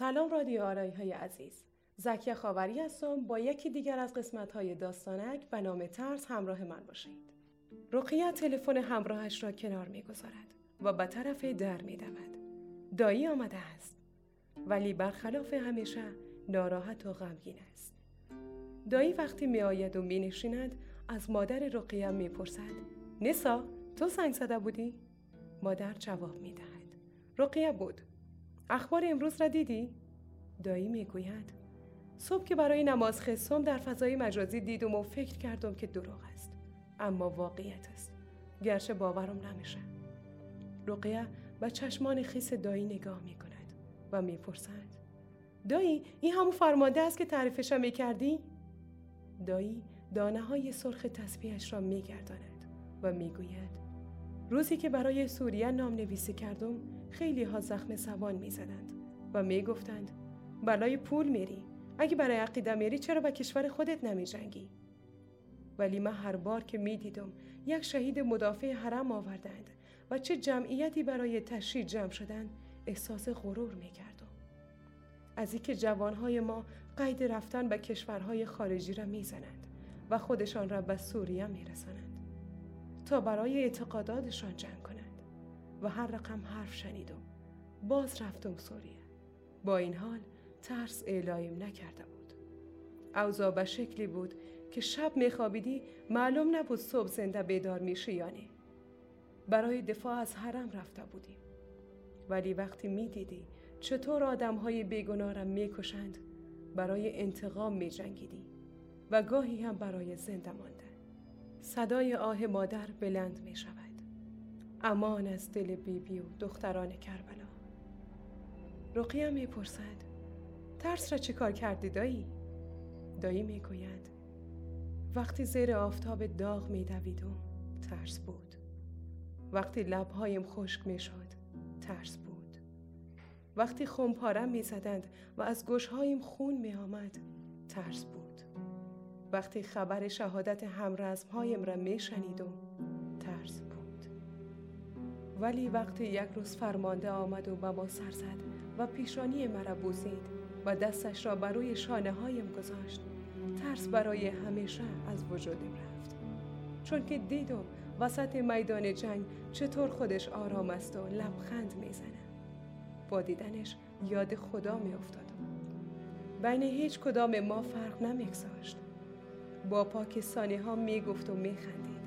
سلام رادیو آرایی های عزیز. زکیه خاوری هستم. با یکی دیگر از قسمت های داستانک به نام ترس همراه من باشید. رقیه تلفن همراهش را کنار می‌گذارد و به طرف در می دود. دایی آمده است. ولی برخلاف همیشه ناراحت و غمگین است. دایی وقتی می آید و می نشیند از مادر رقیه می پرسد نسا تو سنگ زده بودی؟ مادر جواب می دهد رقیه بود. اخبار امروز را دیدی؟ دایی می گوید صبح که برای نماز خصم در فضای مجازی دیدم و فکر کردم که دروغ است. اما واقعیت است. گرچه باورم نمیشه. رقیه به چشمان خیس دایی نگاه می کند و می پرسد دایی این همون فرمانده است که تعریفش می کردی؟ دایی دانه های سرخ تسبیحش را می گرداند و می گوید روزی که برای سوریه نام نویسی کردم خیلی ها زخم سوان می زدند و می گفتند بلای پول میری اگه برای عقیده میری چرا به کشور خودت نمی جنگی؟ ولی من هر بار که می دیدم یک شهید مدافع حرم آوردند و چه جمعیتی برای تشریح جمع شدن احساس غرور می کردم. از اینکه جوانهای ما قید رفتن به کشورهای خارجی را می‌زنند و خودشان را به سوریه میرسانند تا برای اعتقاداتشان جنگ کنند. و هر رقم حرف شنیدم باز رفتم سوریه. با این حال ترس اعلایم نکرده بود. اوضاع به شکلی بود که شب میخوابیدی معلوم نبود صبح زنده بیدار میشی یا نه. برای دفاع از حرم رفته بودیم. ولی وقتی می‌دیدی چطور آدم های بیگناه را می‌کشند برای انتقام میجنگیدی و گاهی هم برای زنده ماندن. صدای آه مادر بلند می شود. امان از دل بیبی بی و دختران کربلا. رقیه می پرسد ترس را چه کار کردی دایی؟ دایی می گوید وقتی زیر آفتاب داغ می دویدم ترس بود. وقتی لبهایم خشک می شد ترس بود. وقتی خمپارم می زدند و از گوشهایم خون می آمد ترس بود. وقتی خبر شهادت همرزمهایم را می شنیدم ترس بود. ولی وقتی یک روز فرمانده آمد و به ما سر زد و پیشانی مرا بوسید و دستش را بر روی شانه هایم گذاشت ترس برای همیشه از وجودم رفت. چون که دیدم وسط میدان جنگ چطور خودش آرام است و لبخند می‌زنه با دیدنش یاد خدا می افتادم بین هیچ کدام ما فرق نمیگذاشت. با پاکستانی ها می گفت و می خندید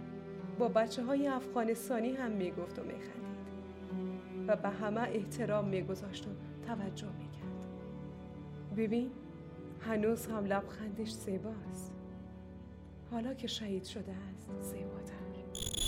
با بچه های افغانستانی هم می گفت و می خندید و به همه احترام می گذاشت و توجه می کرد ببین هنوز هم لبخندش زیباست. حالا که شهید شده است زیباتر.